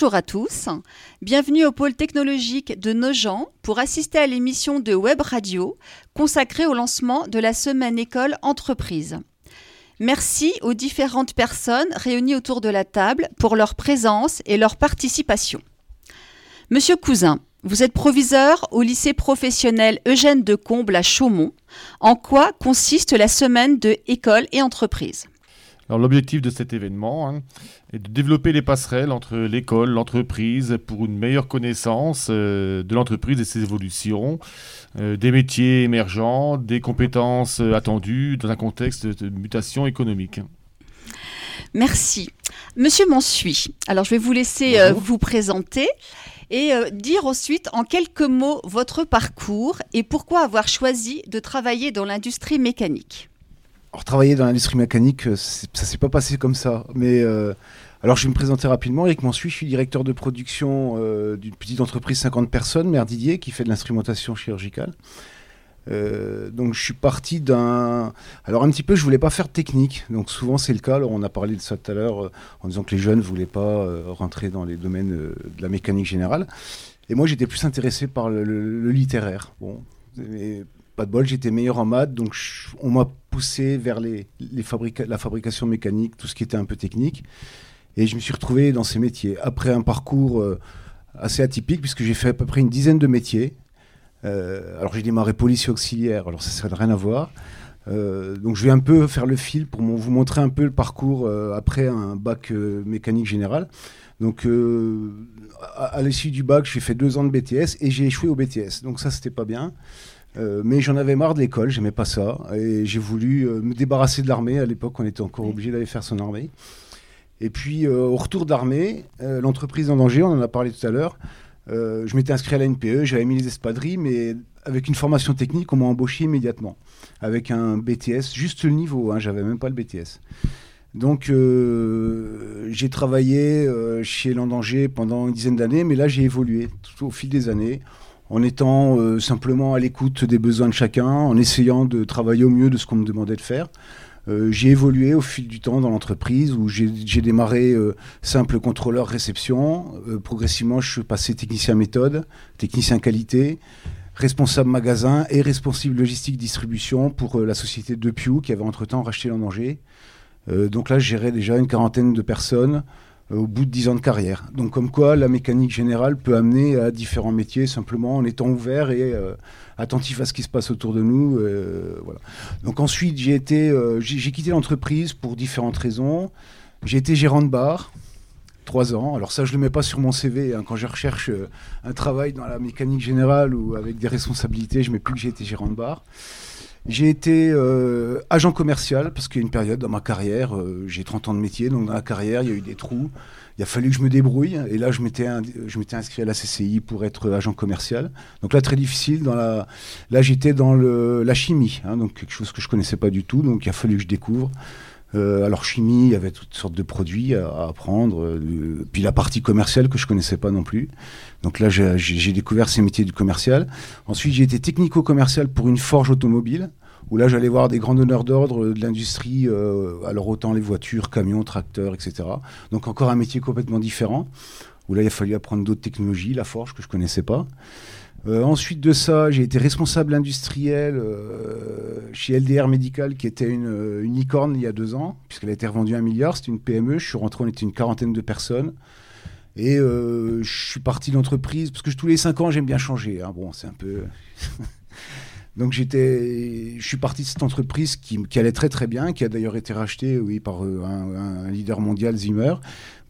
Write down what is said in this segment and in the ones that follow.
Bonjour à tous, bienvenue au pôle technologique de Nogent pour assister à l'émission de Web Radio consacrée au lancement de la semaine école entreprise. Merci aux différentes personnes réunies autour de la table pour leur présence et leur participation. Monsieur Cousin, vous êtes proviseur au lycée professionnel Eugène de Comble à Chaumont. En quoi consiste la semaine de école et entreprise? L'objectif de cet événement hein, est de développer les passerelles entre l'école, l'entreprise pour une meilleure connaissance euh, de l'entreprise et ses évolutions, euh, des métiers émergents, des compétences euh, attendues dans un contexte de mutation économique. Merci. Monsieur Monsuy, alors je vais vous laisser vous présenter et dire ensuite en quelques mots votre parcours et pourquoi avoir choisi de travailler dans l'industrie mécanique. Alors, travailler dans l'industrie mécanique, euh, ça s'est pas passé comme ça. Mais euh, alors, je vais me présenter rapidement. Eric Monsuy, je suis directeur de production euh, d'une petite entreprise 50 personnes, Mère Didier, qui fait de l'instrumentation chirurgicale. donc je suis parti d'un... Alors un petit peu, je voulais pas faire de technique. Donc souvent c'est le cas. Alors on a parlé de ça tout à l'heure en disant que les jeunes voulaient pas rentrer dans les domaines de la mécanique générale. Et moi j'étais plus intéressé par le, littéraire. Bon, pas de bol, j'étais meilleur en maths, donc on m'a poussé vers les, les la fabrication mécanique, tout ce qui était un peu technique. Et je me suis retrouvé dans ces métiers. Après un parcours euh, assez atypique, puisque j'ai fait à peu près une dizaine de métiers. Euh, alors j'ai démarré policier auxiliaire, alors ça n'a rien à voir. Euh, donc je vais un peu faire le fil pour vous montrer un peu le parcours après un bac mécanique général. Donc à, à l'issue du bac, j'ai fait deux ans de BTS et j'ai échoué au BTS. Donc ça, c'était pas bien. Euh, mais j'en avais marre de l'école, j'aimais pas ça. Et j'ai voulu euh, me débarrasser de l'armée. À l'époque, on était encore obligé d'aller faire son armée. Et puis, euh, au retour d'armée, l'entreprise en danger, on en a parlé tout à l'heure, je m'étais inscrit à la NPE, j'avais mis les espadrilles, mais avec une formation technique, on m'a embauché immédiatement. Avec un BTS, juste le niveau, hein, j'avais même pas le BTS. Donc, j'ai travaillé chez Landanger pendant une dizaine d'années, mais là, j'ai évolué tout au fil des années en étant euh, simplement à l'écoute des besoins de chacun, en essayant de travailler au mieux de ce qu'on me demandait de faire. Euh, j'ai évolué au fil du temps dans l'entreprise où j'ai démarré euh, simple contrôleur réception. progressivement, je suis passé technicien méthode, technicien qualité, responsable magasin et responsable logistique distribution pour la société de Pew qui avait entre-temps racheté l'Endanger. donc là, je gérais déjà une quarantaine de personnes au bout de 10 ans de carrière. Donc comme quoi la mécanique générale peut amener à différents métiers simplement en étant ouvert et euh, attentif à ce qui se passe autour de nous. Euh, voilà. Donc ensuite j'ai été, euh, j'ai quitté l'entreprise pour différentes raisons. J'ai été gérant de bar. Trois ans. Alors ça, je le mets pas sur mon CV. Hein. Quand je recherche un travail dans la mécanique générale ou avec des responsabilités, je mets plus que j'ai été gérant de bar. J'ai été euh, agent commercial parce qu'il y a une période dans ma carrière, euh, j'ai 30 ans de métier, donc dans la carrière, il y a eu des trous. Il a fallu que je me débrouille. Et là, je m'étais, je m'étais inscrit à la CCI pour être agent commercial. Donc là, très difficile. Dans la, là, j'étais dans le, la chimie, hein, donc quelque chose que je connaissais pas du tout. Donc il a fallu que je découvre. Euh, alors chimie, il y avait toutes sortes de produits à, apprendre, euh, puis la partie commerciale que je connaissais pas non plus. Donc là, j'ai découvert ces métiers du commercial. Ensuite, j'ai été technico-commercial pour une forge automobile, où là, j'allais voir des grands donneurs d'ordre de l'industrie, euh, alors autant les voitures, camions, tracteurs, etc. Donc encore un métier complètement différent, où là, il a fallu apprendre d'autres technologies, la forge que je connaissais pas. Euh, ensuite de ça, j'ai été responsable industriel euh, chez LDR Medical, qui était une, euh, une licorne il y a deux ans, puisqu'elle a été revendue à un milliard. C'était une PME. Je suis rentré, on était une quarantaine de personnes. Et je suis parti de l'entreprise, parce que tous les cinq ans, j'aime bien changer. Hein. Bon, c'est un peu. Donc j'étais, je suis parti de cette entreprise qui, allait très très bien, qui a d'ailleurs été rachetée, oui, par un, leader mondial, Zimmer,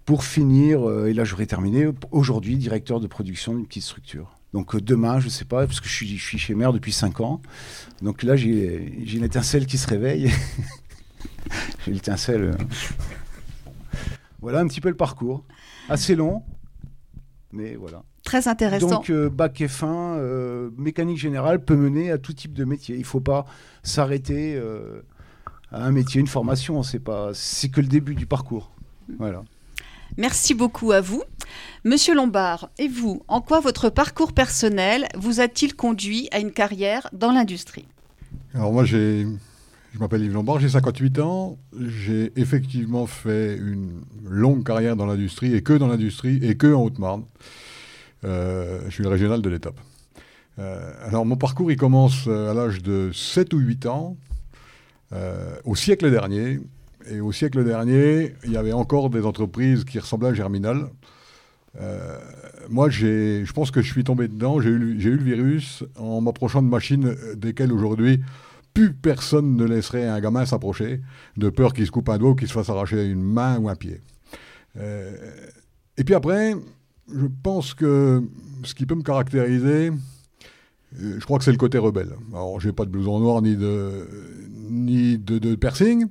pour finir, et là j'aurais terminé, aujourd'hui directeur de production d'une petite structure. Donc euh, demain, je ne sais pas, parce que je suis, chez Mère depuis 5 ans. Donc là, j'ai une étincelle qui se réveille. j'ai l'étincelle. Euh. Voilà un petit peu le parcours. Assez long, mais voilà. Très intéressant. Donc, euh, bac et fin, mécanique générale peut mener à tout type de métier. Il ne faut pas s'arrêter à un métier, une formation. C'est pas, c'est que le début du parcours. Voilà. Merci beaucoup à vous. Monsieur Lombard, et vous, en quoi votre parcours personnel vous a-t-il conduit à une carrière dans l'industrie? Alors moi, j'ai Je m'appelle Yves Lombard, j'ai 58 ans. J'ai effectivement fait une longue carrière dans l'industrie, et que dans l'industrie, et que en Haute-Marne. Euh, je suis le régional de l'étape. Euh, alors, mon parcours, il commence euh, à l'âge de 7 ou 8 ans, au siècle dernier. Et au siècle dernier, il y avait encore des entreprises qui ressemblaient à Germinal. Moi, je pense que je suis tombé dedans. J'ai eu, eu, le virus en m'approchant de machines desquelles aujourd'hui plus personne ne laisserait un gamin s'approcher, de peur qu'il se coupe un doigt ou qu'il se fasse arracher une main ou un pied. Euh, et puis après, je pense que ce qui peut me caractériser, euh, je crois que c'est le côté rebelle. Alors, j'ai pas de blouson noir ni de, ni de, piercing,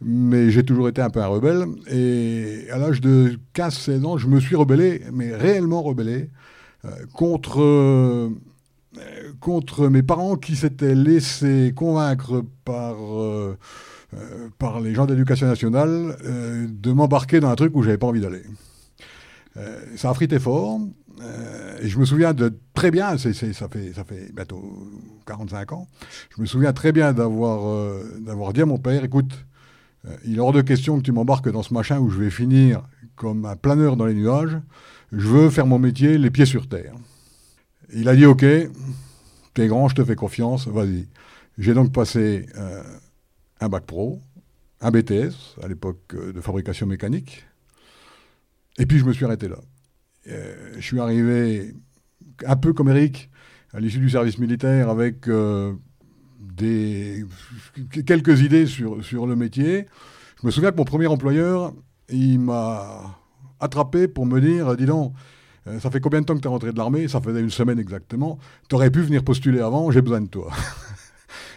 mais j'ai toujours été un peu un rebelle. Et à l'âge de 15-16 ans, je me suis rebellé, mais réellement rebellé, euh, contre contre mes parents qui s'étaient laissés convaincre par, euh, euh, par les gens d'éducation nationale euh, de m'embarquer dans un truc où j'avais pas envie d'aller. ça a frité fort. et je me souviens très bien, ça, fait, ça fait bientôt 45 ans, je me souviens très bien d'avoir d'avoir dit à mon père, écoute, il est hors de question que tu m'embarques dans ce machin où je vais finir comme un planeur dans les nuages. Je veux faire mon métier les pieds sur terre. Il a dit OK, t'es grand, je te fais confiance, vas-y. J'ai donc passé euh, un bac pro, un BTS, à l'époque euh, de fabrication mécanique, et puis je me suis arrêté là. Euh, je suis arrivé un peu comme Eric à l'issue du service militaire avec des, quelques idées sur, sur le métier. Je me souviens que mon premier employeur, il m'a attrapé pour me dire, dis donc, euh, ça fait combien de temps que tu es rentré de l'armée? Ça faisait une semaine exactement. Tu aurais pu venir postuler avant, j'ai besoin de toi.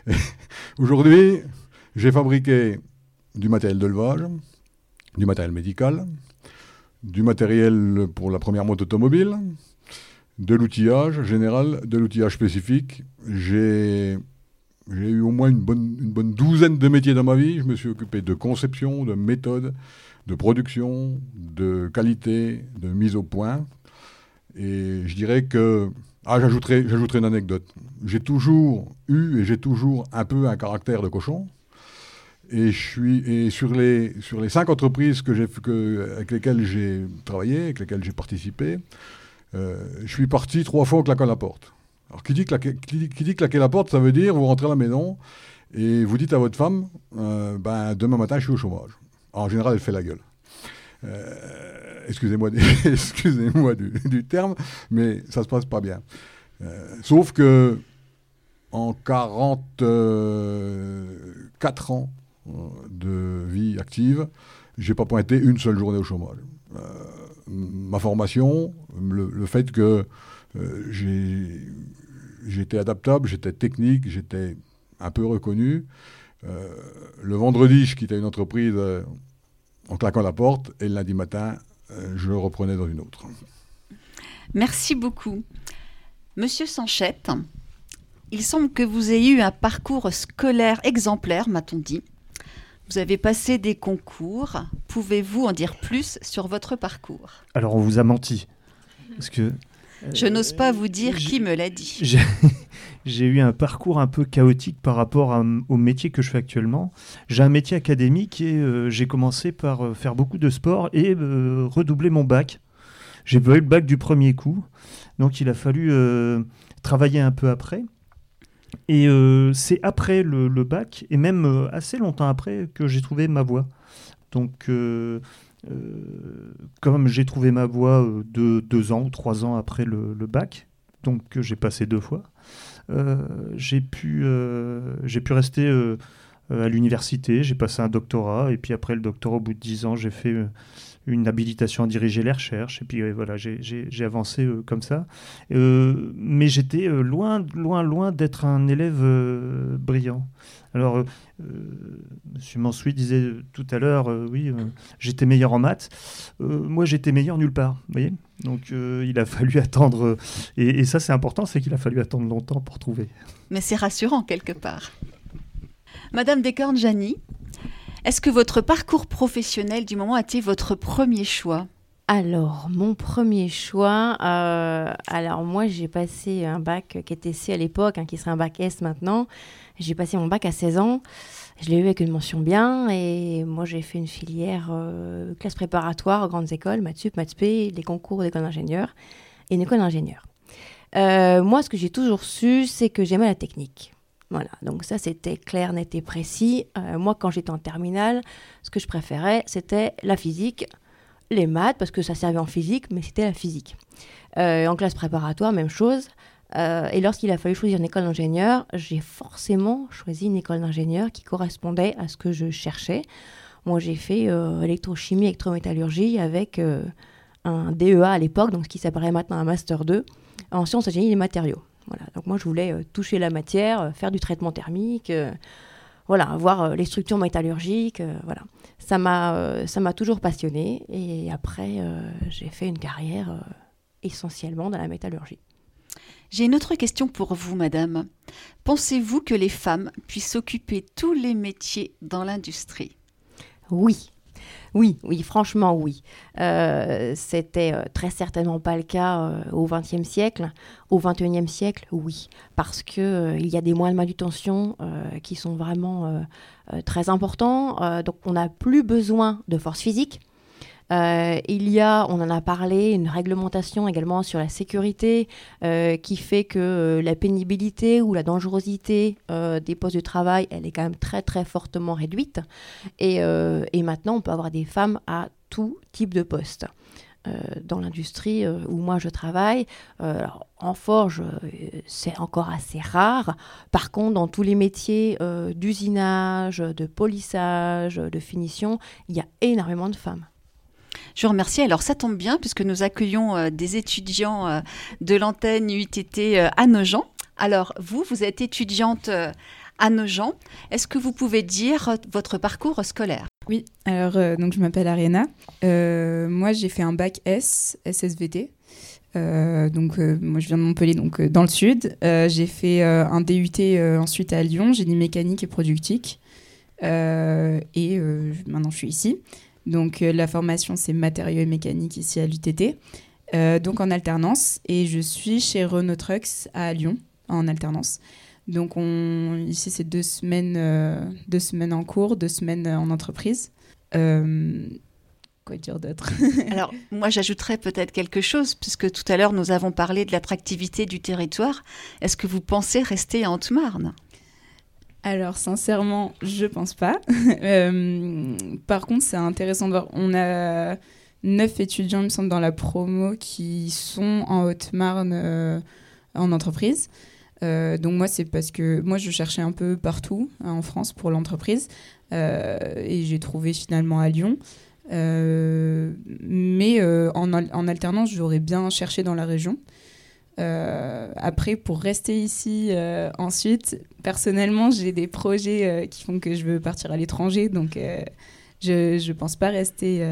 Aujourd'hui, j'ai fabriqué du matériel d'élevage, du matériel médical, du matériel pour la première moto automobile, de l'outillage général, de l'outillage spécifique. J'ai eu au moins une bonne, douzaine de métiers dans ma vie. Je me suis occupé de conception, de méthode, de production, de qualité, de mise au point. Et je dirais que. Ah, j'ajouterai, j'ajouterai une anecdote. J'ai toujours eu et j'ai toujours un peu un caractère de cochon. Et, je suis, et sur, les, sur les cinq entreprises que j'ai, que, avec lesquelles j'ai travaillé, avec lesquelles j'ai participé, euh, je suis parti trois fois en claquant la porte. Alors, qui dit, claquer, qui, dit claquer la porte, ça veut dire vous rentrez à la maison et vous dites à votre femme euh, ben, demain matin, je suis au chômage. en général, elle fait la gueule. Euh, excusez-moi excusez du, du, terme, mais ça se passe pas bien. Euh, sauf que en 44 ans de vie active, j'ai pas pointé une seule journée au chômage. Ma formation, le, fait que j'étais adaptable, j'étais technique, j'étais un peu reconnu. le vendredi, je quittais une entreprise en claquant la porte, et le lundi matin, euh, je le reprenais dans une autre. Merci beaucoup. Monsieur Sanchette, il semble que vous ayez eu un parcours scolaire exemplaire, m'a-t-on dit. Vous avez passé des concours. Pouvez-vous en dire plus sur votre parcours? Alors, on vous a menti. Parce que je n'ose pas vous dire qui me l'a dit. J'ai eu un parcours un peu chaotique par rapport au métier que je fais actuellement. J'ai un métier académique et euh, j'ai commencé par euh, faire beaucoup de sport et euh, redoubler mon bac. J'ai pas eu le bac du premier coup, donc il a fallu travailler un peu après. Et c'est après le, le, bac, et même assez longtemps après, que j'ai trouvé ma voie. Donc euh, comme j'ai trouvé ma voie euh, de, deux ans ou trois ans après le, bac, donc que j'ai passé deux fois, euh, j'ai pu, j'ai pu rester à l'université, j'ai passé un doctorat, et puis après le doctorat, au bout de dix ans, j'ai fait une habilitation à diriger les recherches, et puis voilà, j'ai avancé comme ça. mais j'étais loin, loin, loin d'être un élève brillant. Alors, euh, Monsieur Mansoui disait tout à l'heure, euh, oui, euh, j'étais meilleur en maths. moi, j'étais meilleur nulle part. Vous voyez Donc, il a fallu attendre. Et, ça, c'est important, c'est qu'il a fallu attendre longtemps pour trouver. Mais c'est rassurant quelque part. Madame Descornes-Jani, est-ce que votre parcours professionnel du moment a été votre premier choix? Alors, mon premier choix, euh, alors moi j'ai passé un bac qui était C à l'époque, hein, qui serait un bac S maintenant. J'ai passé mon bac à 16 ans. Je l'ai eu avec une mention bien et moi j'ai fait une filière euh, classe préparatoire, grandes écoles, maths sup, maths p, les concours d'école d'ingénieur et une école d'ingénieur. Euh, moi, ce que j'ai toujours su, c'est que j'aimais la technique. Voilà, donc ça c'était clair, net et précis. moi, quand j'étais en terminale, ce que je préférais, c'était la physique les maths, parce que ça servait en physique, mais c'était la physique. Euh, en classe préparatoire, même chose. Euh, et lorsqu'il a fallu choisir une école d'ingénieur, j'ai forcément choisi une école d'ingénieur qui correspondait à ce que je cherchais. Moi, j'ai fait euh, électrochimie, électrométallurgie avec un DEA à l'époque, donc ce qui s'apparaît maintenant un Master 2, en sciences génie des matériaux. Voilà. Donc moi, je voulais toucher la matière, faire du traitement thermique, voilà, voir les structures métallurgiques, voilà ça m'a euh, ça m'a toujours passionné et après euh, j'ai fait une carrière euh, essentiellement dans la métallurgie. J'ai une autre question pour vous, madame. Pensez-vous que les femmes puissent occuper tous les métiers dans l'industrie? Oui, oui, oui, franchement, oui. Euh, C'était euh, très certainement pas le cas euh, au XXe siècle. Au XXIe siècle, oui, parce que euh, il y a des moyens de manutention qui sont vraiment très importants. donc, on n'a plus besoin de force physique. Euh, il y a, on en a parlé, une réglementation également sur la sécurité euh, qui fait que euh, la pénibilité ou la dangerosité des postes de travail, elle est quand même très très fortement réduite. Et, et maintenant, on peut avoir des femmes à tout type de poste. dans l'industrie où moi je travaille. en forge, c'est encore assez rare. Par contre, dans tous les métiers d'usinage, de polissage, de finition, il y a énormément de femmes. Je vous remercie. Alors ça tombe bien puisque nous accueillons euh, des étudiants euh, de l'antenne UTT euh, à Nogent. Alors vous, vous êtes étudiante à Nogent. Est-ce que vous pouvez dire votre parcours scolaire? Oui, alors donc je m'appelle Arena. moi j'ai fait un bac S, SSVT. donc moi je viens de Montpellier, donc dans le sud. j'ai fait un DUT ensuite à Lyon, génie mécanique et productique. et maintenant je suis ici. Donc euh, la formation, c'est matériaux et mécanique ici à l'UTT. Euh, donc en alternance. Et je suis chez Renault Trucks à Lyon en alternance. Donc on, ici, c'est deux semaines, euh, deux semaines en cours, deux semaines en entreprise. quoi dire d'autre? Alors, moi, j'ajouterais peut-être quelque chose, puisque tout à l'heure, nous avons parlé de l'attractivité du territoire. Est-ce que vous pensez rester en Haute-Marne alors sincèrement, je pense pas. Euh, par contre, c'est intéressant de voir. On a neuf étudiants, il me semble, dans la promo qui sont en Haute-Marne euh, en entreprise. Euh, donc moi, c'est parce que moi, je cherchais un peu partout hein, en France pour l'entreprise et j'ai trouvé finalement à Lyon. mais en, en, alternance, j'aurais bien cherché dans la région. Euh, après, pour rester ici euh, ensuite, personnellement, j'ai des projets euh, qui font que je veux partir à l'étranger, donc je ne pense pas rester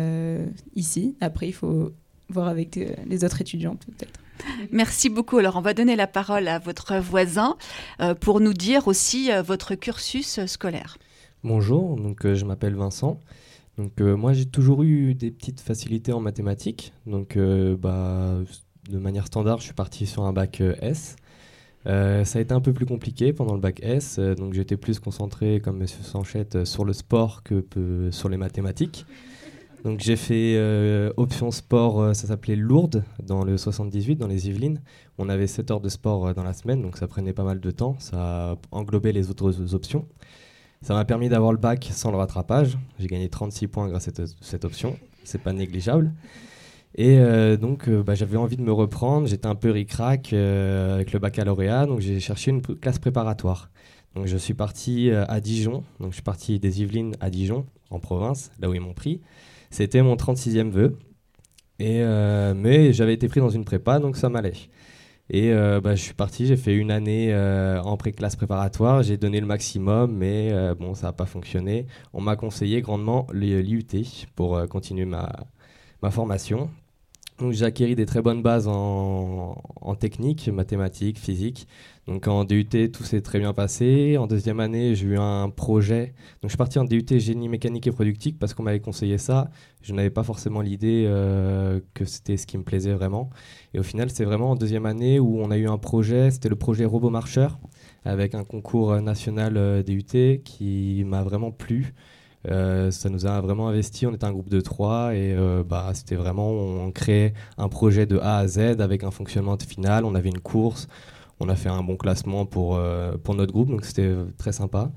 ici. Après, il faut voir avec les autres étudiants peut-être. Merci beaucoup. Alors, on va donner la parole à votre voisin pour nous dire aussi votre cursus scolaire. Bonjour, donc je m'appelle Vincent. Donc moi j'ai toujours eu des petites facilités en mathématiques. Donc bah de manière standard, je suis parti sur un bac euh, S. Euh, ça a été un peu plus compliqué pendant le bac S, euh, donc j'étais plus concentré, comme M. Sanchette, sur le sport que sur les mathématiques. Donc j'ai fait option sport, ça s'appelait Lourdes, dans le 78, dans les Yvelines. On avait 7 heures de sport dans la semaine, donc ça prenait pas mal de temps, ça englobait les autres options. Ça m'a permis d'avoir le bac sans le rattrapage. J'ai gagné 36 points grâce à cette, cette option, c'est pas négligeable. Et euh, donc, euh, bah, j'avais envie de me reprendre. J'étais un peu ric-rac euh, avec le baccalauréat, donc j'ai cherché une classe préparatoire. Donc, je suis parti à Dijon. Donc, je suis parti des Yvelines à Dijon, en province, là où ils m'ont pris. C'était mon 36e vœu. Et, mais j'avais été pris dans une prépa, donc ça m'allait. Et bah, je suis parti, j'ai fait une année en pré-classe préparatoire, j'ai donné le maximum, mais bon, ça n'a pas fonctionné. On m'a conseillé grandement l'IUT pour continuer ma, ma formation. Donc j'ai acquis des très bonnes bases en, technique, mathématiques, physique. Donc en DUT, tout s'est très bien passé. En deuxième année, j'ai eu un projet. Donc je suis parti en DUT génie mécanique et productique parce qu'on m'avait conseillé ça. Je n'avais pas forcément l'idée euh, que c'était ce qui me plaisait vraiment. Et au final, c'est vraiment en deuxième année où on a eu un projet. C'était le projet Robot Marcheur avec un concours national euh, DUT qui m'a vraiment plu. Euh, ça nous a vraiment investi. On était un groupe de trois et euh, bah, c'était vraiment, on créait un projet de A à Z avec un fonctionnement final. On avait une course, on a fait un bon classement pour, euh, pour notre groupe, donc c'était très sympa.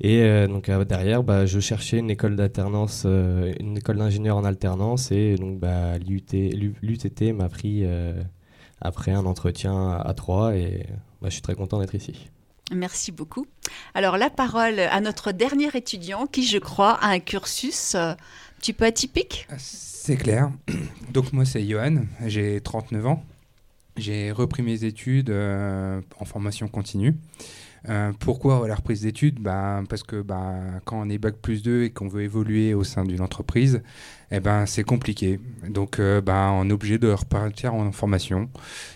Et donc derrière, bah, je cherchais une école d'alternance, une école d'ingénieur en alternance et donc bah, l'UTT m'a pris après un entretien à trois et bah, je suis très content d'être ici. Merci beaucoup. Alors la parole à notre dernier étudiant qui, je crois, a un cursus euh, un petit peu atypique. C'est clair. Donc moi c'est Johan, j'ai 39 ans. J'ai repris mes études euh, en formation continue. Euh, pourquoi la reprise d'études? Ben, Parce que ben, quand on est Bac plus 2 et qu'on veut évoluer au sein d'une entreprise, eh ben, c'est compliqué. Donc ben, on est obligé de repartir en formation.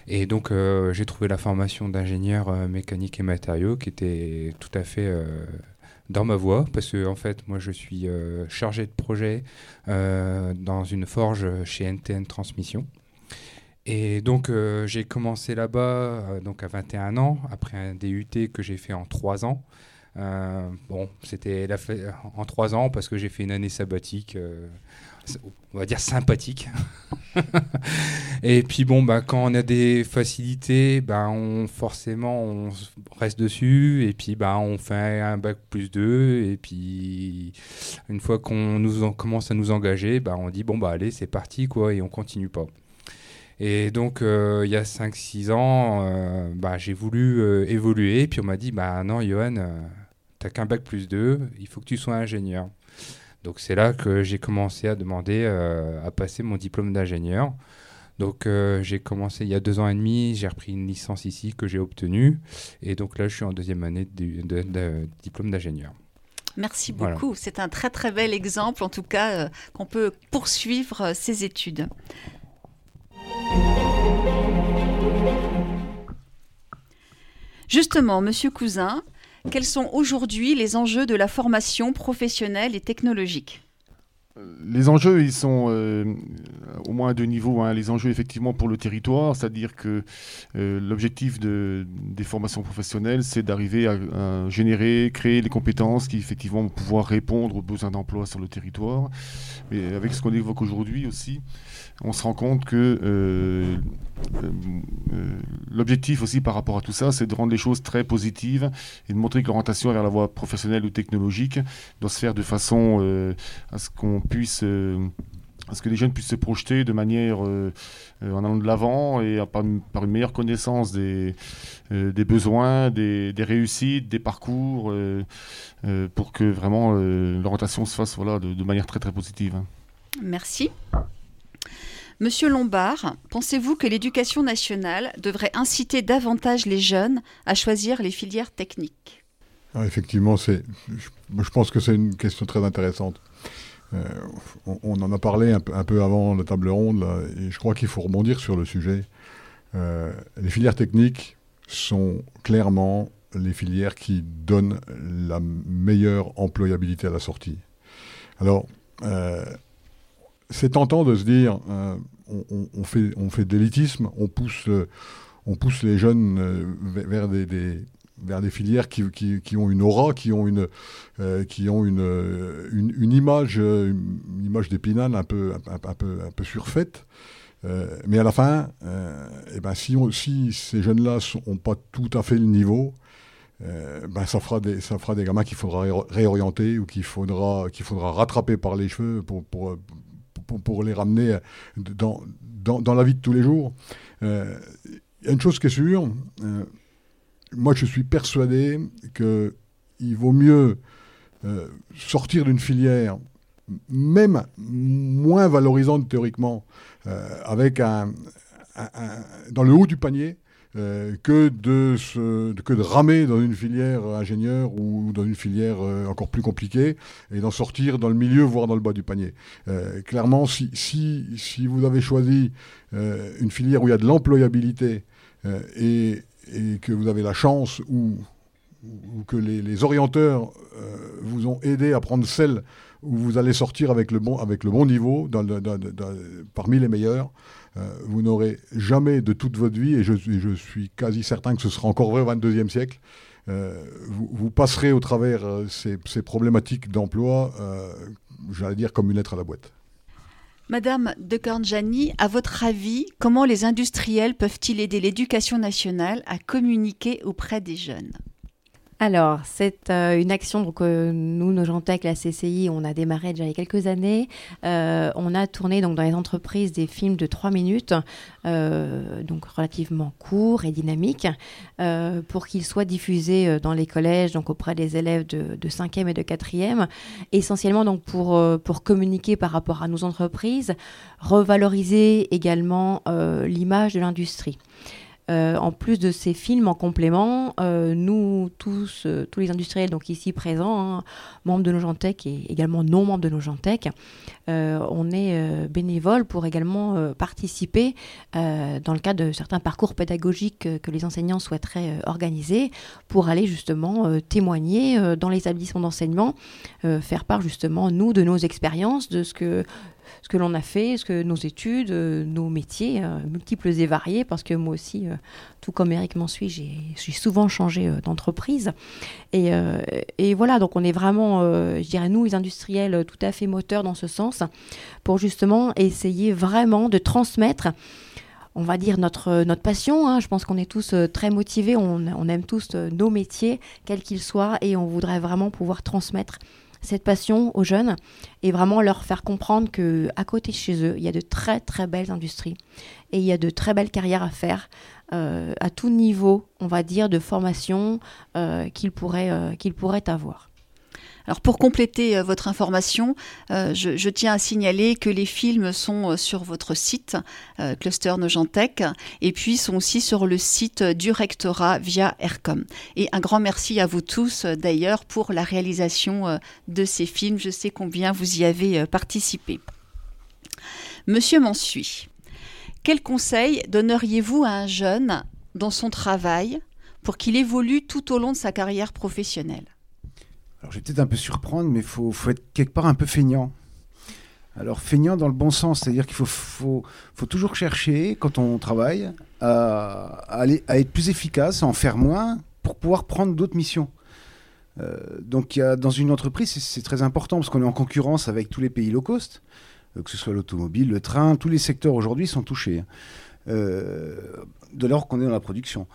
Et donc euh, j'ai trouvé la formation d'ingénieur mécanique et matériaux qui était tout à fait dans ma voie. Parce que en fait, moi je suis chargé de projet dans une forge chez NTN Transmission. Et donc euh, j'ai commencé là-bas euh, à 21 ans, après un DUT que j'ai fait en 3 ans. Euh, bon, c'était en 3 ans parce que j'ai fait une année sabbatique, on va dire sympathique. Et puis bon, bah, quand on a des facilités, bah, on, forcément on reste dessus et puis bah, on fait un bac plus 2 et puis une fois qu'on nous en- commence à nous engager, bah, on dit bon bah allez c'est parti quoi et on continue pas. Et donc, euh, il y a 5-6 ans, euh, bah, j'ai voulu euh, évoluer. Puis on m'a dit, bah non, Johan, t'as qu'un bac plus 2, il faut que tu sois ingénieur. Donc c'est là que j'ai commencé à demander à passer mon diplôme d'ingénieur. Donc j'ai commencé il y a deux ans et demi, j'ai repris une licence ici que j'ai obtenue. Et donc là, je suis en deuxième année de, de- de diplôme d'ingénieur. Merci Voilà. beaucoup. C'est un très très bel exemple, en tout cas, qu'on peut poursuivre ses études. Justement, Monsieur Cousin, quels sont aujourd'hui les enjeux de la formation professionnelle et technologique Les enjeux, ils sont euh, au moins à deux niveaux. hein. Les enjeux, effectivement, pour le territoire, c'est-à-dire que euh, l'objectif de, des formations professionnelles, c'est d'arriver à, à générer, créer les compétences qui, effectivement, vont pouvoir répondre aux besoins d'emploi sur le territoire. Mais avec ce qu'on évoque aujourd'hui aussi, on se rend compte que euh, euh, euh, l'objectif aussi par rapport à tout ça, c'est de rendre les choses très positives et de montrer que l'orientation vers la voie professionnelle ou technologique doit se faire de façon à ce qu'on puisse, que les jeunes puissent se projeter de manière en allant de l'avant et par, une- meilleure connaissance des, besoins, des, réussites, des parcours, pour que vraiment l'orientation se fasse voilà, de, de manière très très positive. Merci. Monsieur Lombard, pensez-vous que l'éducation nationale devrait inciter davantage les jeunes à choisir les filières techniques? Ah, effectivement, c'est, je, pense que c'est une question très intéressante. Euh, on, en a parlé un peu, avant la table ronde, et je crois qu'il faut rebondir sur le sujet. Euh, les filières techniques sont clairement les filières qui donnent la meilleure employabilité à la sortie. Alors, euh, c'est tentant de se dire, euh, on, fait, on fait de l'élitisme, on pousse, euh, on pousse les jeunes euh, vers, des, vers des filières qui, qui- qui ont une aura, qui ont une, qui ont une, une, image, une image d'épinal un peu, un, peu, un peu surfaite. Mais à la fin, eh ben, si, si ces jeunes-là n'ont pas tout à fait le niveau, ben, ça, fera des, ça fera des gamins qu'il faudra ré- réorienter ou qu'il faudra, faudra rattraper par les cheveux pour, pour les ramener dans, dans, dans la vie de tous les jours. Euh, Il y a une chose qui est sûre, euh, moi je suis persuadé qu'il vaut mieux euh, sortir d'une filière même moins valorisante théoriquement, euh, avec un- dans le haut du panier, euh, que, de se, que de ramer dans une filière ingénieur ou dans une filière euh, encore plus compliquée et d'en sortir dans le milieu, voire dans le bas du panier. Euh, clairement, si, si, si, vous avez choisi une filière où il y a de l'employabilité et, et, que vous avez la chance ou, ou que les orienteurs vous ont aidé à prendre celle où vous allez sortir avec le bon, avec le bon niveau, parmi les meilleurs, euh, vous n'aurez jamais de toute votre vie, et je, suis quasi certain que ce sera encore vrai au 22e siècle, euh, vous, vous, passerez au travers euh, ces, ces, problématiques d'emploi, j'allais dire comme une lettre à la boîte. Madame de Cornjani, à votre avis, comment les industriels peuvent-ils aider l'éducation nationale à communiquer auprès des jeunes? Alors, c'est euh, une action, donc euh, nous, nos Gentech, la CCI, on a démarré déjà il y a quelques années. Euh, on a tourné donc dans les entreprises des films de 3 minutes, donc relativement courts et dynamiques, pour qu'ils soient diffusés dans les collèges, donc auprès des élèves de, de 5e et de 4e, essentiellement donc pour communiquer par rapport à nos entreprises, revaloriser également l'image de l'industrie. Euh, en plus de ces films en complément, euh, nous tous, euh, tous les industriels donc ici présents, hein, membres de nos Gentech et également non membres de nos Gentech, on est bénévoles pour également participer dans le cadre de certains parcours pédagogiques que les enseignants souhaiteraient organiser pour aller justement témoigner dans les établissements d'enseignement, faire part justement nous de nos expériences, de ce que ce que l'on a fait, ce que nos études, euh, nos métiers, euh, multiples et variés, parce que moi aussi, euh, tout comme Eric m'en suit, j'ai souvent changé d'entreprise. Et, et, voilà, donc on est vraiment, je dirais, nous, les industriels, tout à fait moteurs dans ce sens, pour justement essayer vraiment de transmettre on va dire notre, notre passion. Hein. Je pense qu'on est tous très motivés, on aime tous nos métiers, quels qu'ils soient, et on voudrait vraiment pouvoir transmettre cette passion aux jeunes et vraiment leur faire comprendre que à côté de chez eux, il y a de très très belles industries et il y a de très belles carrières à faire euh, à tout niveau, on va dire, de formation euh, qu'ils pourraient, euh, qu'ils pourraient avoir. Alors pour compléter euh, votre information, euh, je, tiens à signaler que les films sont euh, sur votre site Cluster Nogentech et puis sont aussi sur le site du rectorat via Aircom. Et un grand merci à vous tous d'ailleurs pour la réalisation de ces films. Je sais combien vous y avez participé. Monsieur Mansuy, quel conseil donneriez-vous à un jeune dans son travail pour qu'il évolue tout au long de sa carrière professionnelle? Alors je vais peut-être un peu surprendre, mais il faut, être quelque part un peu feignant. Alors feignant dans le bon sens, c'est-à-dire qu'il faut, faut, faut, toujours chercher, quand on travaille, à, aller, à être plus efficace, à en faire moins, pour pouvoir prendre d'autres missions. Euh, donc y a, dans une entreprise, c'est très important, parce qu'on est en concurrence avec tous les pays low cost, euh, que ce soit l'automobile, le train, tous les secteurs aujourd'hui sont touchés, euh, de lors qu'on est dans la production.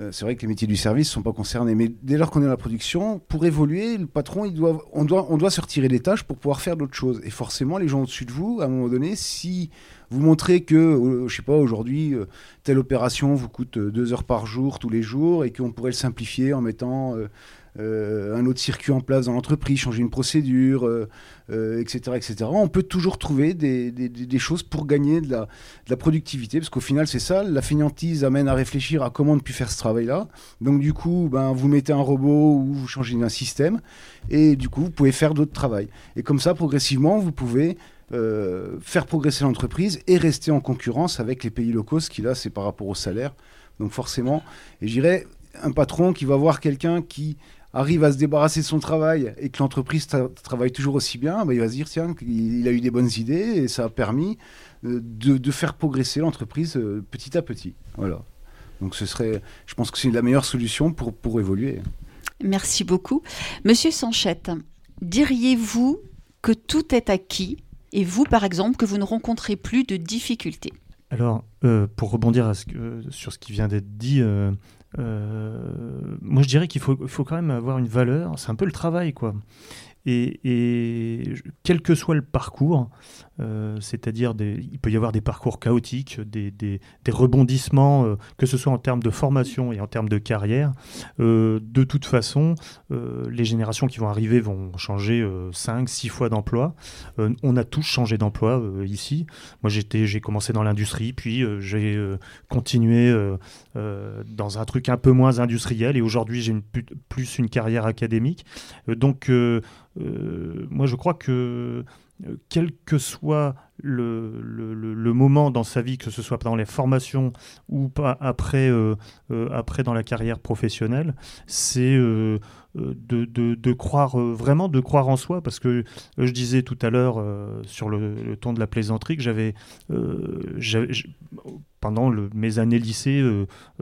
Euh, c'est vrai que les métiers du service ne sont pas concernés, mais dès lors qu'on est dans la production, pour évoluer, le patron, on, doit, on doit se retirer des tâches pour pouvoir faire d'autres choses. Et forcément, les gens au-dessus de vous, à un moment donné, si vous montrez que, euh, je sais pas, aujourd'hui, euh, telle opération vous coûte deux heures par jour, tous les jours, et qu'on pourrait le simplifier en mettant un autre circuit en place dans l'entreprise, changer une procédure, etc., euh, euh, etc. On peut toujours trouver des, choses pour gagner de la, productivité, parce qu'au final, c'est ça, la fainéantise amène à réfléchir à comment on peut faire ce travail-là. Donc du coup, ben, vous mettez un robot ou vous changez un système, et du coup, vous pouvez faire d'autres travail. Et comme ça, progressivement, vous pouvez... faire progresser l'entreprise et rester en concurrence avec les pays locaux, ce qui là, c'est par rapport au salaire. Donc forcément, et je dirais, un patron qui va voir quelqu'un qui arrive à se débarrasser de son travail et que l'entreprise travaille toujours aussi bien, bah, il va se dire tiens, il, a eu des bonnes idées et ça a permis euh, de, faire progresser l'entreprise euh, petit à petit. Voilà. Donc ce serait, je pense que c'est la meilleure solution pour, pour évoluer. Merci beaucoup. Monsieur Sanchette, diriez-vous que tout est acquis et vous, par exemple, que vous ne rencontrez plus de difficultés? Alors, euh, pour rebondir sur ce qui vient d'être dit, euh, moi, je dirais qu'il faut, faut quand même avoir une valeur. C'est un peu le travail, quoi. Et, quel que soit le parcours, euh, c'est-à-dire il peut y avoir des parcours chaotiques, des, des, rebondissements, euh, que ce soit en termes de formation et en termes de carrière. Euh, de toute façon, les générations qui vont arriver vont changer 5, 6 fois d'emploi. on a tous changé d'emploi ici. Moi, j'ai commencé dans l'industrie, puis j'ai continué dans un truc un peu moins industriel, et aujourd'hui, j'ai plus une carrière académique. donc, moi, je crois que quel que soit le, le, moment dans sa vie, que ce soit dans les formations ou pas après, euh, euh, après dans la carrière professionnelle, c'est de, croire vraiment de croire en soi, parce que je disais tout à l'heure sur le, ton de la plaisanterie que j'avais pendant mes années lycée,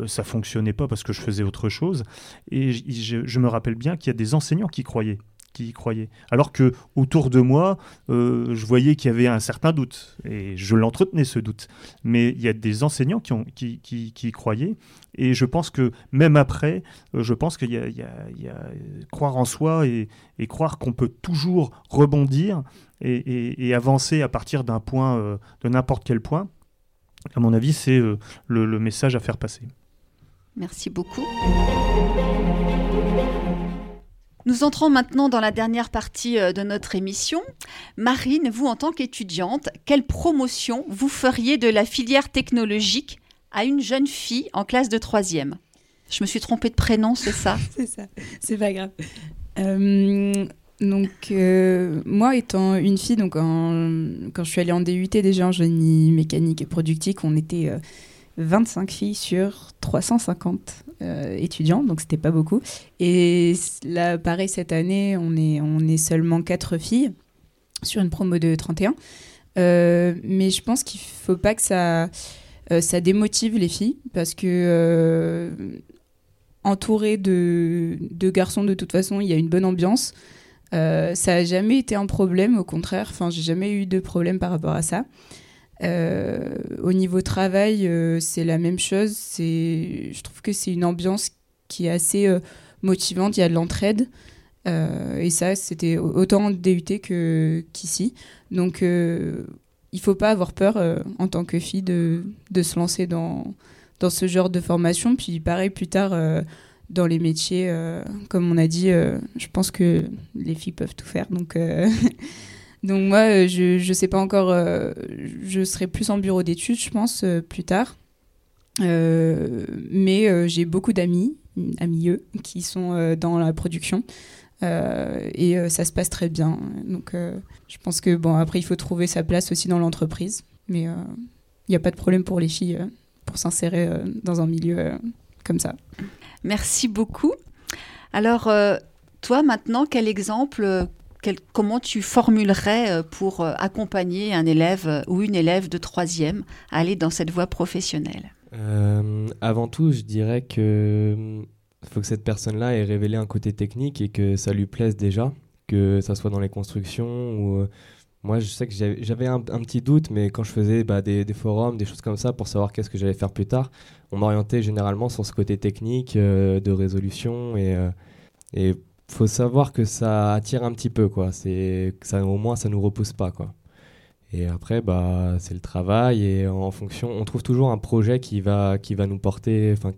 ça fonctionnait pas parce que je faisais autre chose, et je me rappelle bien qu'il y a des enseignants qui croyaient qui y croyaient. Alors que autour de moi, euh, je voyais qu'il y avait un certain doute, et je l'entretenais ce doute. Mais il y a des enseignants qui, ont, qui, qui, croyaient, et je pense que même après, euh, je pense qu'il y, a croire en soi et, croire qu'on peut toujours rebondir et, avancer à partir d'un point, euh, de n'importe quel point. À mon avis, c'est le message à faire passer. Merci beaucoup. Nous entrons maintenant dans la dernière partie euh, de notre émission. Marine, vous en tant qu'étudiante, quelle promotion vous feriez de la filière technologique à une jeune fille en classe de troisième? Je me suis trompée de prénom, c'est ça? C'est ça, c'est pas grave. Euh, donc, euh, moi, étant une fille, donc quand je suis allée en DUT déjà en génie mécanique et productique, on était 25 filles sur 350 euh, étudiants, donc c'était pas beaucoup. Et là, pareil, cette année, on est, on est seulement 4 filles sur une promo de 31. Euh, mais je pense qu'il faut pas que ça, euh, ça démotive les filles, parce que entouré de, de, garçons, de toute façon, il y a une bonne ambiance. ça n'a jamais été un problème, au contraire. Enfin, j'ai jamais eu de problème par rapport à ça. Euh, au niveau travail, euh, c'est la même chose. C'est, je trouve que c'est une ambiance qui est assez euh, motivante. Il y a de l'entraide. et ça, c'était autant en DUT qu'ici. Donc, il faut pas avoir peur en tant que fille de, de, se lancer dans, dans ce genre de formation. Puis, pareil, plus tard, dans les métiers, comme on a dit, je pense que les filles peuvent tout faire. Donc. Donc moi, euh, je ne sais pas encore, euh, je serai plus en bureau d'études, je pense, euh, plus tard. mais j'ai beaucoup d'amis, amis eux, qui sont dans la production. et ça se passe très bien. Donc je pense que, bon, après, il faut trouver sa place aussi dans l'entreprise. Mais il n'y a pas de problème pour les filles pour s'insérer dans un milieu comme ça. Merci beaucoup. Alors, toi, maintenant, quel exemple comment tu formulerais euh, pour euh, accompagner un élève euh, ou une élève de troisième à aller dans cette voie professionnelle? Avant tout, je dirais que faut que cette personne-là ait révélé un côté technique et que ça lui plaise déjà, que ça soit dans les constructions moi, je sais que j'avais un, petit doute, mais quand je faisais bah, des, forums, des choses comme ça, pour savoir qu'est-ce que j'allais faire plus tard, on m'orientait généralement sur ce côté technique de résolution et faut savoir que ça attire un petit peu, quoi. C'est au moins, ça nous repousse pas, quoi. Et après, bah, c'est le travail et en fonction, on trouve toujours un projet qui va, qui va nous porter, enfin,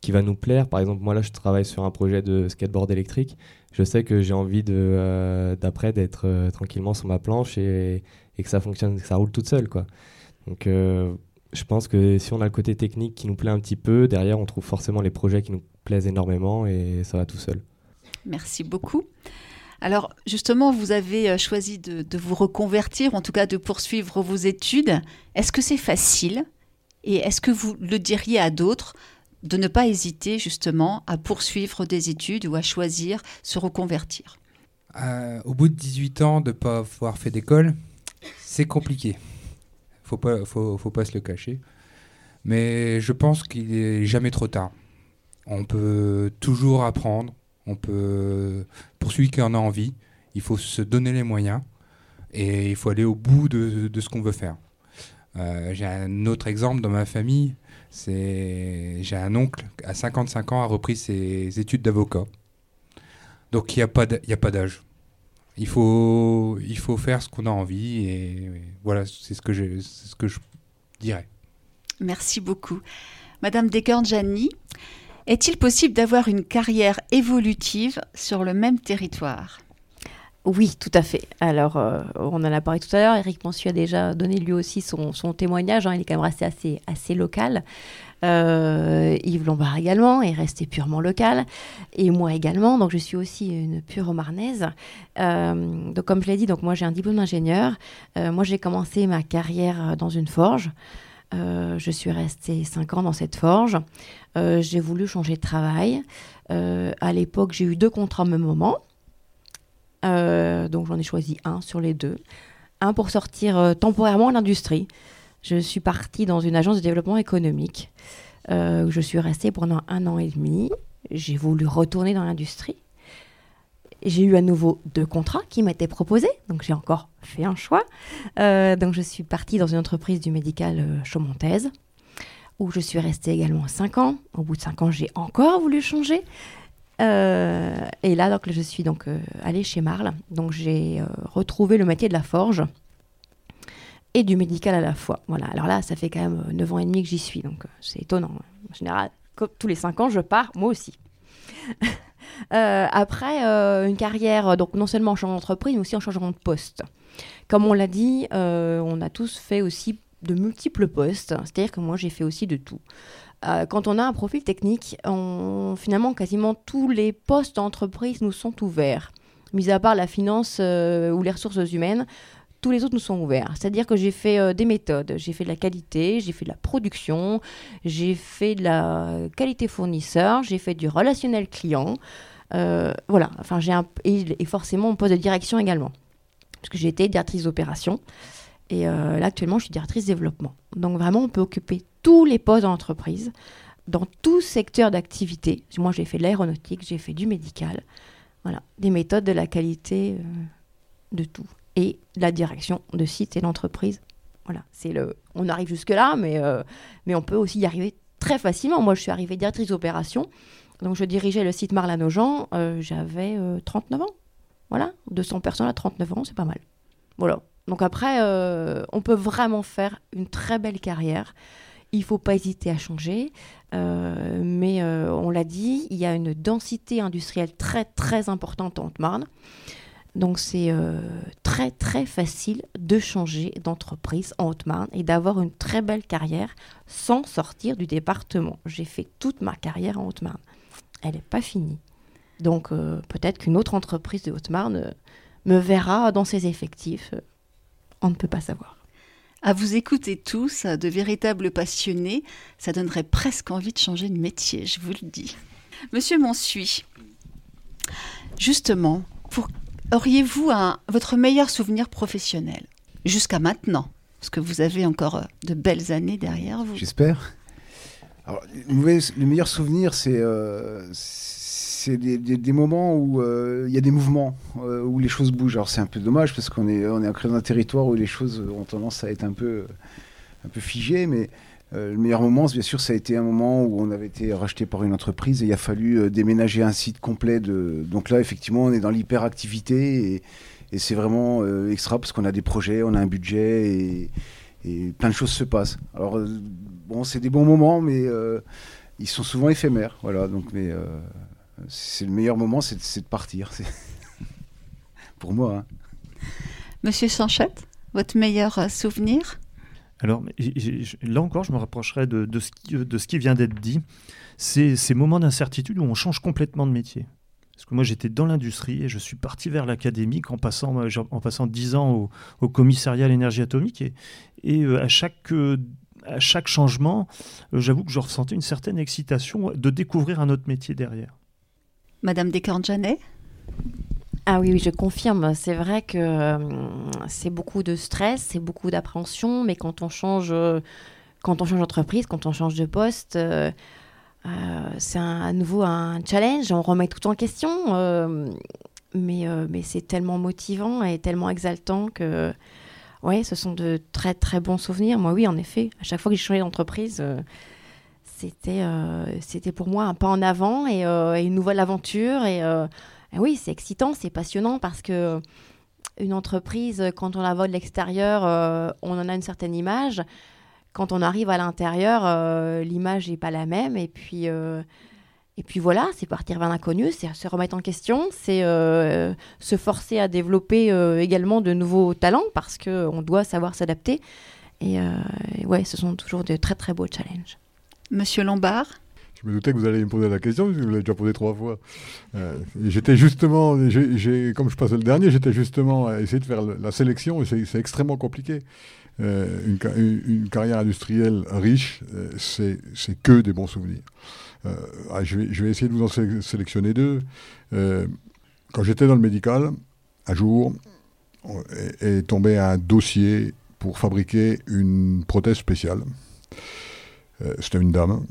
qui va nous plaire. Par exemple, moi là, je travaille sur un projet de skateboard électrique. Je sais que j'ai envie de, euh, d'après d'être euh, tranquillement sur ma planche et, et, que ça fonctionne, que ça roule toute seule, quoi. Donc, euh, je pense que si on a le côté technique qui nous plaît un petit peu, derrière, on trouve forcément les projets qui nous plaisent énormément et ça va tout seul. Merci beaucoup. Alors justement, vous avez euh, choisi de, vous reconvertir, en tout cas de poursuivre vos études. Est-ce que c'est facile? Et est-ce que vous le diriez à d'autres de ne pas hésiter justement à poursuivre des études ou à choisir se reconvertir? Euh, Au bout de 18 ans, de ne pas avoir fait d'école, c'est compliqué. Faut pas, faut, faut pas se le cacher. Mais je pense qu'il n'est jamais trop tard. On peut toujours apprendre, on peut, pour celui qui a envie, il faut se donner les moyens et il faut aller au bout de, ce qu'on veut faire. Euh, j'ai un autre exemple dans ma famille, j'ai un oncle à 55 ans a repris ses études d'avocat. Donc il n'y a pas d'âge. il faut, faire ce qu'on a envie et, voilà, c'est ce que je, dirais. Merci beaucoup. Madame Descornjani, est-il possible d'avoir une carrière évolutive sur le même territoire? Oui, tout à fait. Alors, euh, on en a parlé tout à l'heure. Eric Mansu a déjà donné lui aussi son, témoignage. Hein. il est quand même resté assez, local. Euh, Yves Lombard également est resté purement local. Et moi également. Donc, je suis aussi une pure marnaise. Euh, donc, comme je l'ai dit, donc moi j'ai un diplôme d'ingénieur. moi, j'ai commencé ma carrière dans une forge. Je suis restée 5 ans dans cette forge. j'ai voulu changer de travail. à l'époque, j'ai eu deux contrats au même moment. Euh, donc j'en ai choisi un sur les deux. Un pour sortir euh, temporairement de l'industrie. Je suis partie dans une agence de développement économique euh, je suis restée pendant un an et demi. J'ai voulu retourner dans l'industrie. J'ai eu à nouveau deux contrats qui m'étaient proposés, donc j'ai encore fait un choix. donc je suis partie dans une entreprise du médical chaumontaise où je suis restée également cinq ans. Au bout de cinq ans, j'ai encore voulu changer. Euh, et là, donc, je suis donc euh, allée chez Marle. Donc, j'ai euh, retrouvé le métier de la forge et du médical à la fois. Voilà. Alors là, ça fait quand même 9 ans et demi que j'y suis, donc c'est étonnant. En général, tous les 5 ans, je pars, moi aussi. après, une carrière, donc non seulement en changeant d'entreprise, mais aussi en changeant de poste. Comme on l'a dit, on a tous fait aussi de multiples postes, c'est-à-dire que moi j'ai fait aussi de tout. Euh, quand on a un profil technique, finalement, quasiment tous les postes d'entreprise nous sont ouverts. Mis à part la finance euh, ou les ressources humaines, tous les autres nous sont ouverts. C'est-à-dire que j'ai fait euh, des méthodes, j'ai fait de la qualité, j'ai fait de la production, j'ai fait de la qualité fournisseur, j'ai fait du relationnel client. voilà, enfin, j'ai et, forcément mon poste de direction également. Parce que j'ai été directrice d'opération. Et là, actuellement, je suis directrice développement. Donc vraiment, on peut occuper tous les postes d'entreprise, dans tout secteur d'activité. Moi, j'ai fait de l'aéronautique, j'ai fait du médical. Voilà, des méthodes de la qualité euh, de tout. Et la direction de site et d'entreprise. Voilà, c'est le. On arrive jusque-là, mais, euh, mais on peut aussi y arriver très facilement. Moi, je suis arrivée directrice d'opération. Donc, je dirigeais le site Marlanojean. Euh, J'avais 39 ans. Voilà, 200 personnes à 39 ans, c'est pas mal. Voilà. Donc, après, euh, on peut vraiment faire une très belle carrière il ne faut pas hésiter à changer. Euh, mais euh, on l'a dit, il y a une densité industrielle très très importante en Haute-Marne. Donc c'est euh, très très facile de changer d'entreprise en Haute-Marne et d'avoir une très belle carrière sans sortir du département. J'ai fait toute ma carrière en Haute-Marne. Elle n'est pas finie. Donc peut-être qu'une autre entreprise de Haute-Marne me verra dans ses effectifs. On ne peut pas savoir. À vous écouter tous, de véritables passionnés, ça donnerait presque envie de changer de métier, je vous le dis. Monsieur Monsuy, justement, auriez-vous un, votre meilleur souvenir professionnel jusqu'à maintenant? Parce que vous avez encore euh, de belles années derrière vous. J'espère. le meilleur souvenir, c'est euh, des, moments où euh, il y a des mouvements, où les choses bougent. Alors c'est un peu dommage parce qu'on est, on est ancré dans un territoire où les choses ont tendance à être un peu, un peu figées, mais le meilleur moment, bien sûr, ça a été un moment où on avait été racheté par une entreprise et il a fallu déménager un site complet. De... Donc là, effectivement, on est dans l'hyperactivité et, c'est vraiment extra parce qu'on a des projets, on a un budget et, plein de choses se passent. Alors, bon, c'est des bons moments, mais ils sont souvent éphémères. Voilà, donc, mais c'est le meilleur moment, c'est de partir. Pour moi. Hein. Monsieur Sanchette, votre meilleur euh, souvenir? Alors, là encore, je me rapprocherai de, de, ce, qui, vient d'être dit. C'est ces moments d'incertitude où on change complètement de métier. Parce que moi, j'étais dans l'industrie et je suis parti vers l'académique en passant, euh, en passant 10 ans au, commissariat à l'énergie atomique. Et, euh, à, chaque, à chaque changement, j'avoue que je ressentais une certaine excitation de découvrir un autre métier derrière. Madame Descornes-Janet ah oui, je confirme. C'est vrai que euh, c'est beaucoup de stress, c'est beaucoup d'appréhension, mais quand on change, quand on change d'entreprise, quand on change de poste, euh, euh, c'est à nouveau un challenge. On remet tout en question, mais mais c'est tellement motivant et tellement exaltant que, ouais, ce sont de très très bons souvenirs. Moi, oui, en effet, à chaque fois que j'ai changé d'entreprise c'était euh, pour moi un pas en avant et, euh, une nouvelle aventure et, euh, oui, c'est excitant, c'est passionnant parce que une entreprise, quand on la voit de l'extérieur, euh, on en a une certaine image. Quand on arrive à l'intérieur, euh, l'image n'est pas la même. Et puis, euh, et puis voilà, c'est partir vers l'inconnu, c'est se remettre en question, c'est se forcer à développer également de nouveaux talents parce qu'on doit savoir s'adapter. Et, et ouais, ce sont toujours de très très beaux challenges. Monsieur Lombard je me doutais que vous alliez me poser la question, parce que vous l'avez déjà posé trois fois. Euh, j'étais justement, comme je passais le dernier, j'étais justement à essayer de faire la sélection, et c'est extrêmement compliqué. Euh, une, carrière industrielle riche, euh, c'est que des bons souvenirs. Ah, je, vais, essayer de vous en sélectionner deux. quand j'étais dans le médical, un jour, est, est tombé un dossier pour fabriquer une prothèse spéciale. C'était une dame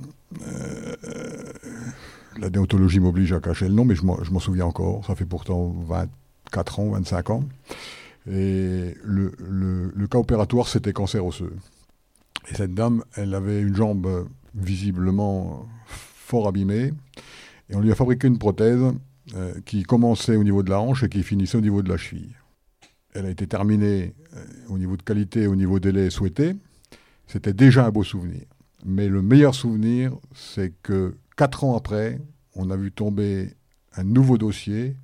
la déontologie m'oblige à cacher le nom, mais je m'en souviens encore. Ça fait pourtant 24 ans, 25 ans. Et le, cas opératoire, c'était cancer osseux. Et cette dame, elle avait une jambe visiblement fort abîmée. Et on lui a fabriqué une prothèse euh, qui commençait au niveau de la hanche et qui finissait au niveau de la cheville. Elle a été terminée euh, au niveau de qualité au niveau délai souhaité. C'était déjà un beau souvenir. Mais le meilleur souvenir, c'est que quatre ans après, on a vu tomber un nouveau dossier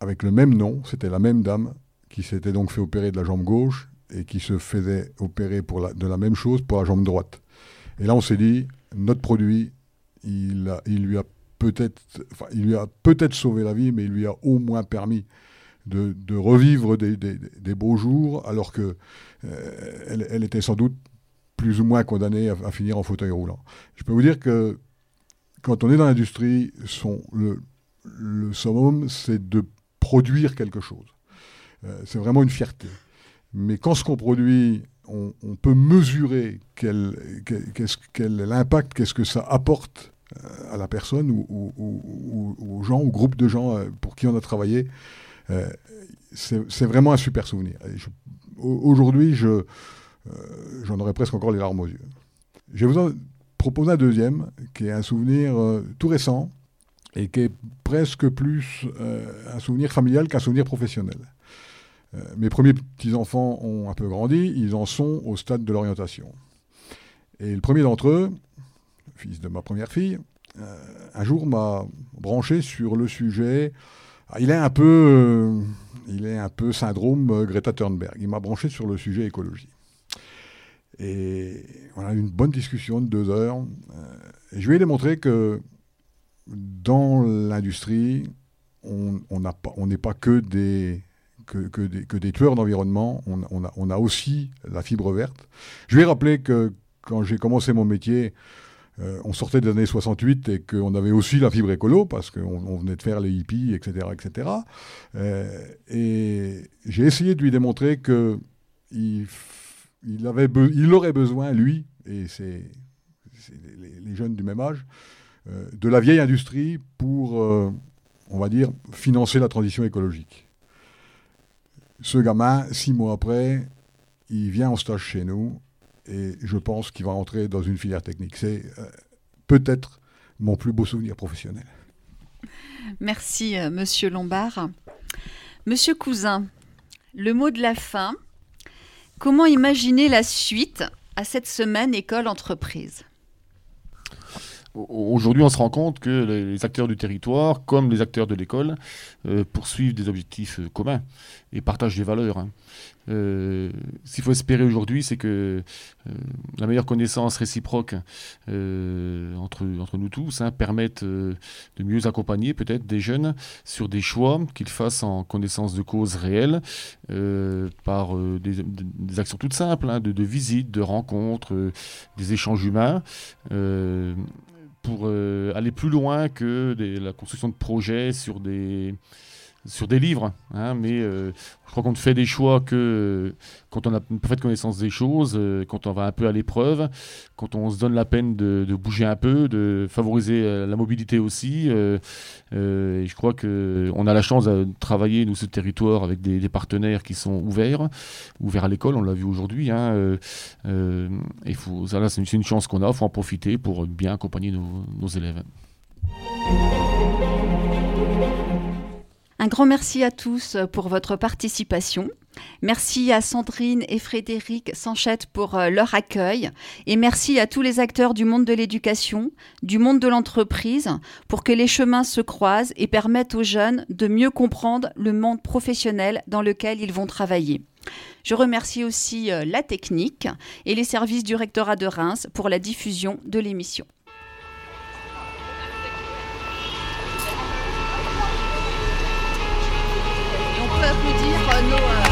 avec le même nom, c'était la même dame qui s'était donc fait opérer de la jambe gauche et qui se faisait opérer de la même chose pour la jambe droite. Et là, on s'est dit, notre produit, il, lui a peut-être il lui a peut-être sauvé la vie, mais il lui a au moins permis de, revivre des, beaux jours, alors que euh, était sans doute plus ou moins condamné à, finir en fauteuil roulant. Je peux vous dire que quand on est dans l'industrie, le, le summum, c'est de produire quelque chose. Euh, c'est vraiment une fierté. Mais quand ce qu'on produit, on, peut mesurer quel, quel, l'impact, qu'est-ce que ça apporte euh, à la personne ou, aux gens, au groupe de gens euh, pour qui on a travaillé, c'est vraiment un super souvenir. Aujourd'hui, je, j'en aurais presque encore les larmes aux yeux. Je vais vous en proposer un deuxième, qui est un souvenir euh, tout récent, et qui est presque plus euh, un souvenir familial qu'un souvenir professionnel. mes premiers petits-enfants ont un peu grandi, ils en sont au stade de l'orientation. Et le premier d'entre eux, fils de ma première fille, un jour m'a branché sur le sujet. Ah, il est un peu, il est un peu syndrome Greta Thunberg. Il m'a branché sur le sujet écologie. Et on a eu une bonne discussion de deux heures. Euh, je lui ai démontré que dans l'industrie, on n'est pas que des, tueurs d'environnement, on, a, aussi la fibre verte. Je lui ai rappelé que quand j'ai commencé mon métier, euh, on sortait des années 68 et qu'on avait aussi la fibre écolo parce qu'on venait de faire les hippies, etc. etc. Euh, et j'ai essayé de lui démontrer que il aurait besoin, lui, et c'est les, jeunes du même âge, euh, de la vieille industrie pour, euh, on va dire, financer la transition écologique. Ce gamin, six mois après, il vient en stage chez nous et je pense qu'il va entrer dans une filière technique. C'est euh, peut-être mon plus beau souvenir professionnel. Merci, monsieur Lombard. Monsieur Cousin, le mot de la fin, Comment imaginer la suite à cette semaine école-entreprise Aujourd'hui, on se rend compte que les acteurs du territoire, comme les acteurs de l'école, euh, poursuivent des objectifs euh, communs et partagent des valeurs. Hein. Euh, s'il faut espérer aujourd'hui, c'est que la meilleure connaissance réciproque entre, entre nous tous hein, permette de mieux accompagner peut-être des jeunes sur des choix qu'ils fassent en connaissance de cause réelle par des, actions toutes simples, hein, de, visites, de rencontres, des échanges humains pour euh, aller plus loin que la construction de projets sur des, sur des livres. Hein, mais euh, je crois qu'on fait des choix que quand on a une parfaite connaissance des choses, euh, quand on va un peu à l'épreuve, quand on se donne la peine de, bouger un peu, de favoriser euh, la mobilité aussi. je crois qu'on a la chance de travailler, nous, ce territoire, avec des, partenaires qui sont ouverts, ouverts à l'école, on l'a vu aujourd'hui. Hein, et c'est une, chance qu'on a, il faut en profiter pour bien accompagner nos élèves. Un grand merci à tous pour votre participation. Merci à Sandrine et Frédéric Sanchette pour euh, leur accueil et merci à tous les acteurs du monde de l'éducation, du monde de l'entreprise pour que les chemins se croisent et permettent aux jeunes de mieux comprendre le monde professionnel dans lequel ils vont travailler. Je remercie aussi euh, la technique et les services du rectorat de Reims pour la diffusion de l'émission. On